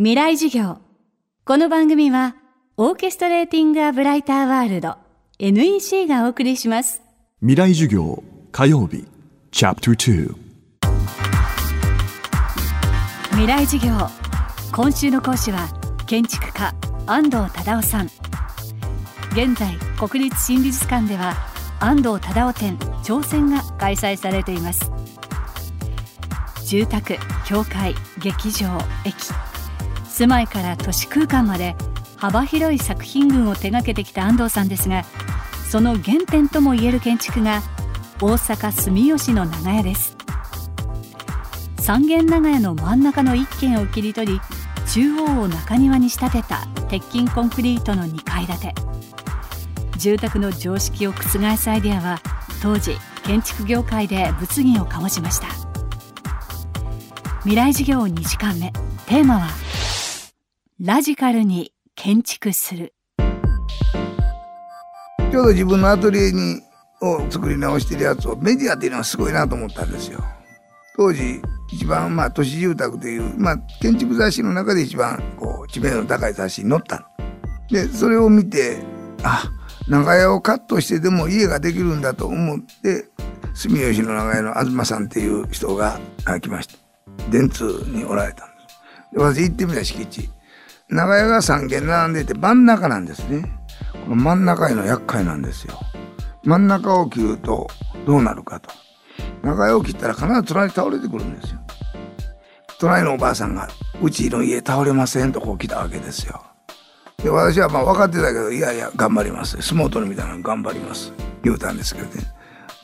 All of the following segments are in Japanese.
未来授業。この番組はオーケストレーティング・ア・ブライター・ワールド NEC がお送りします。未来授業火曜日。チャプター未来授業。今週の講師は建築家安藤忠雄さん。現在国立新美術館では安藤忠雄展挑戦が開催されています。住宅教会劇場駅住まいから都市空間まで幅広い作品群を手掛けてきた安藤さんですがその原点ともいえる建築が大阪住吉の長屋です。三軒長屋の真ん中の一軒を切り取り中央を中庭に仕立てた鉄筋コンクリートの2階建て。住宅の常識を覆すアイデアは当時建築業界で物議を醸しました。未来事業2時間目。テーマはラジカルに建築する。ちょうど自分のアトリエにを作り直してるやつをメディアっていうのはすごいなと思ったんですよ。当時一番まあ都市住宅という、まあ、建築雑誌の中で一番こう知名度の高い雑誌に載ったでそれを見てあ長屋をカットしてでも家ができるんだと思って住吉の長屋の東さんっていう人が来ました。電通におられたんです。で私行ってみた敷地。長屋が3軒並んでて真ん中なんですね。この真ん中への厄介なんですよ。真ん中を切るとどうなるかと。長屋を切ったら必ず隣に倒れてくるんですよ。隣のおばあさんが、うちの家倒れませんとこう来たわけですよ。で、私はまあ分かってたけど、いやいや、頑張ります。相撲取るみたいなの頑張ります。言うたんですけどね。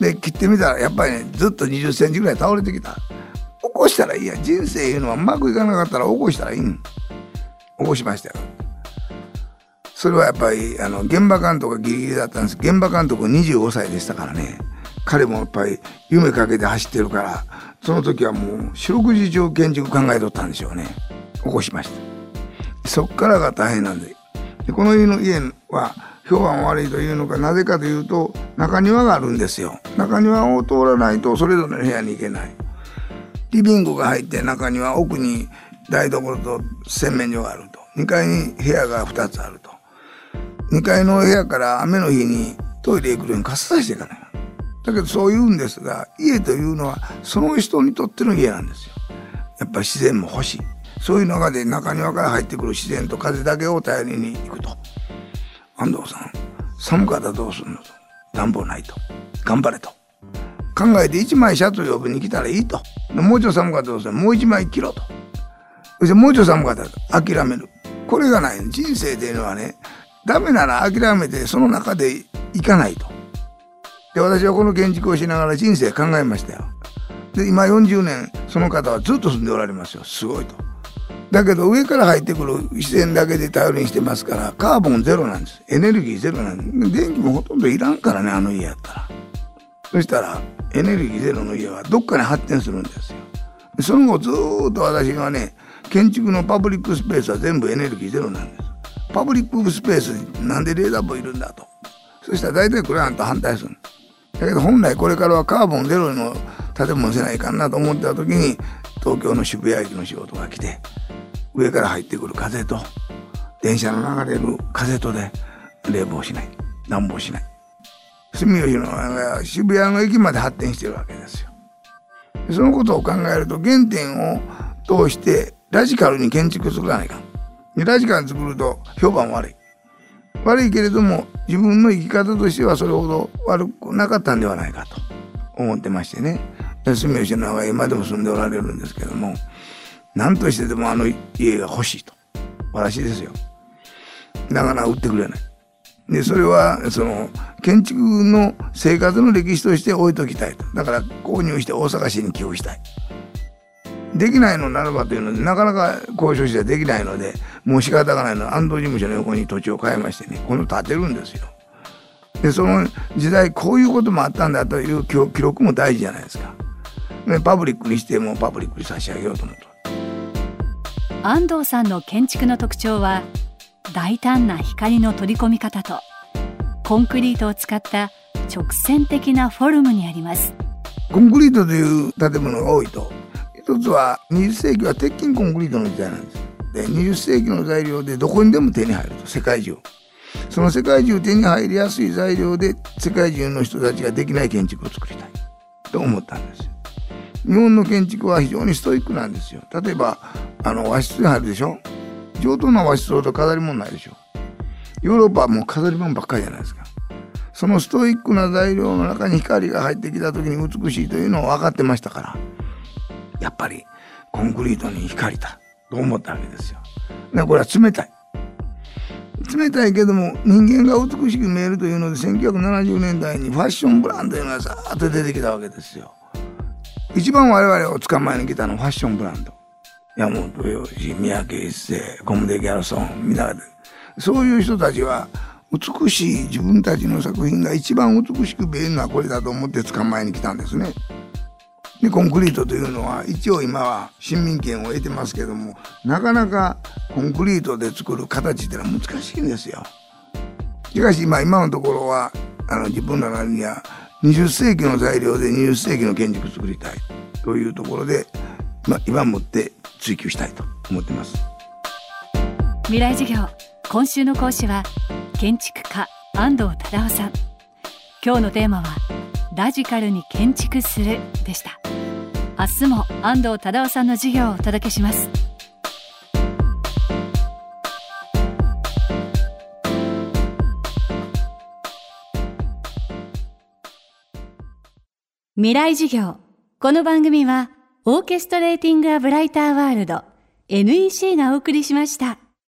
で、切ってみたら、やっぱりね、ずっと20センチぐらい倒れてきた。起こしたらいいや。人生いうのはうまくいかなかったら起こしたらいいん。起こしましたよ。それはやっぱりあの現場監督がギリギリだったんです。現場監督25歳でしたからね。彼もやっぱり夢かけて走ってるからその時はもう四六時中建築考えとったんでしょうね。起こしました。そっからが大変なんで。でこの家の家は評判悪いというのかなぜかというと中庭があるんですよ。中庭を通らないとそれぞれの部屋に行けない。リビングが入って中庭奥に台所と洗面所がある。2階に部屋が2つあると。2階の部屋から雨の日にトイレ行くのに傘さしていかない。だけどそう言うんですが、家というのはその人にとっての家なんですよ。やっぱり自然も欲しい。そういう中で中庭から入ってくる自然と風だけを頼りに行くと。安藤さん、寒かったらどうするのと。暖房ないと。頑張れと。考えて1枚シャツを呼びに来たらいいと。もうちょっと寒かったらどうするもう1枚着ろと。そしてもうちょっと寒かったら諦める。これがない。人生っていうのはね、ダメなら諦めてその中でいかないと。で、私はこの建築をしながら人生考えましたよ。で、今40年、その方はずっと住んでおられますよ。すごいと。だけど上から入ってくる自然だけで頼りにしてますから、カーボンゼロなんです。エネルギーゼロなんです。電気もほとんどいらんからね、あの家やったら。そしたら、エネルギーゼロの家はどっかに発展するんですよ。その後ずっと私はね、建築のパブリックスペースは全部エネルギーゼロなんです。パブリックスペースになんでレーダーボいるんだと。そしたら大体クライアント反対する。だけど本来これからはカーボンゼロの建物せないかなと思ってた時に東京の渋谷駅の仕事が来て上から入ってくる風と電車の流れる風とで冷房しない暖房しない住吉の渋谷の駅まで発展してるわけですよそのことを考えると原点を通してラジカルに建築作らないかん。ラジカルに作ると評判悪い。悪いけれども自分の生き方としてはそれほど悪くなかったんではないかと思ってましてね。住吉のは今でも住んでおられるんですけども、何としてでもあの家が欲しいと。私ですよ。だから売ってくれない。で、それは、その、建築の生活の歴史として置いときたいと。だから購入して大阪市に寄付したい。できないのならばというので、なかなか交渉してできないので、もう仕方がないので、安藤事務所の横に土地を買いましてね、この建てるんですよ。で、その時代、こういうこともあったんだという記録も大事じゃないですか。でパブリックにしてもパブリックに差し上げようと思うと。安藤さんの建築の特徴は、大胆な光の取り込み方と、コンクリートを使った直線的なフォルムにあります。コンクリートという建物が多いと一つは20世紀は鉄筋コンクリートの時代なんです。って20世紀の材料でどこにでも手に入ると世界中。その世界中手に入りやすい材料で世界中の人たちができない建築を作りたい。と思ったんです日本の建築は非常にストイックなんですよ。例えばあの和室に入るでしょ。上等な和室ほど飾り物ないでしょ。ヨーロッパはもう飾り物ばっかりじゃないですか。そのストイックな材料の中に光が入ってきた時に美しいというのを分かってましたから。やっぱりコンクリートに光だと思ったわけですよ。でこれは冷たい。冷たいけども人間が美しく見えるというので1970年代にファッションブランドがさーっと出てきたわけですよ。一番我々を捕まえに来たのはファッションブランド。山本洋次、三宅一生、コムデ・ギャルソン、皆で。そういう人たちは美しい自分たちの作品が一番美しく見えるのはこれだと思って捕まえに来たんですね。でコンクリートというのは一応今は市民権を得てますけどもなかなかコンクリートで作る形ってのは難しいんですよ。しかし、まあ、今のところはあの自分らなりには20世紀の材料で20世紀の建築を作りたいというところで、まあ、今もって追求したいと思ってます。未来授業今週の講師は建築家安藤忠雄さん今日のテーマはラジカルに建築するでした明日も安藤忠雄さんの授業をお届けします未来授業この番組はオーケストレーティング・ア・ブライター・ワールド NEC がお送りしました。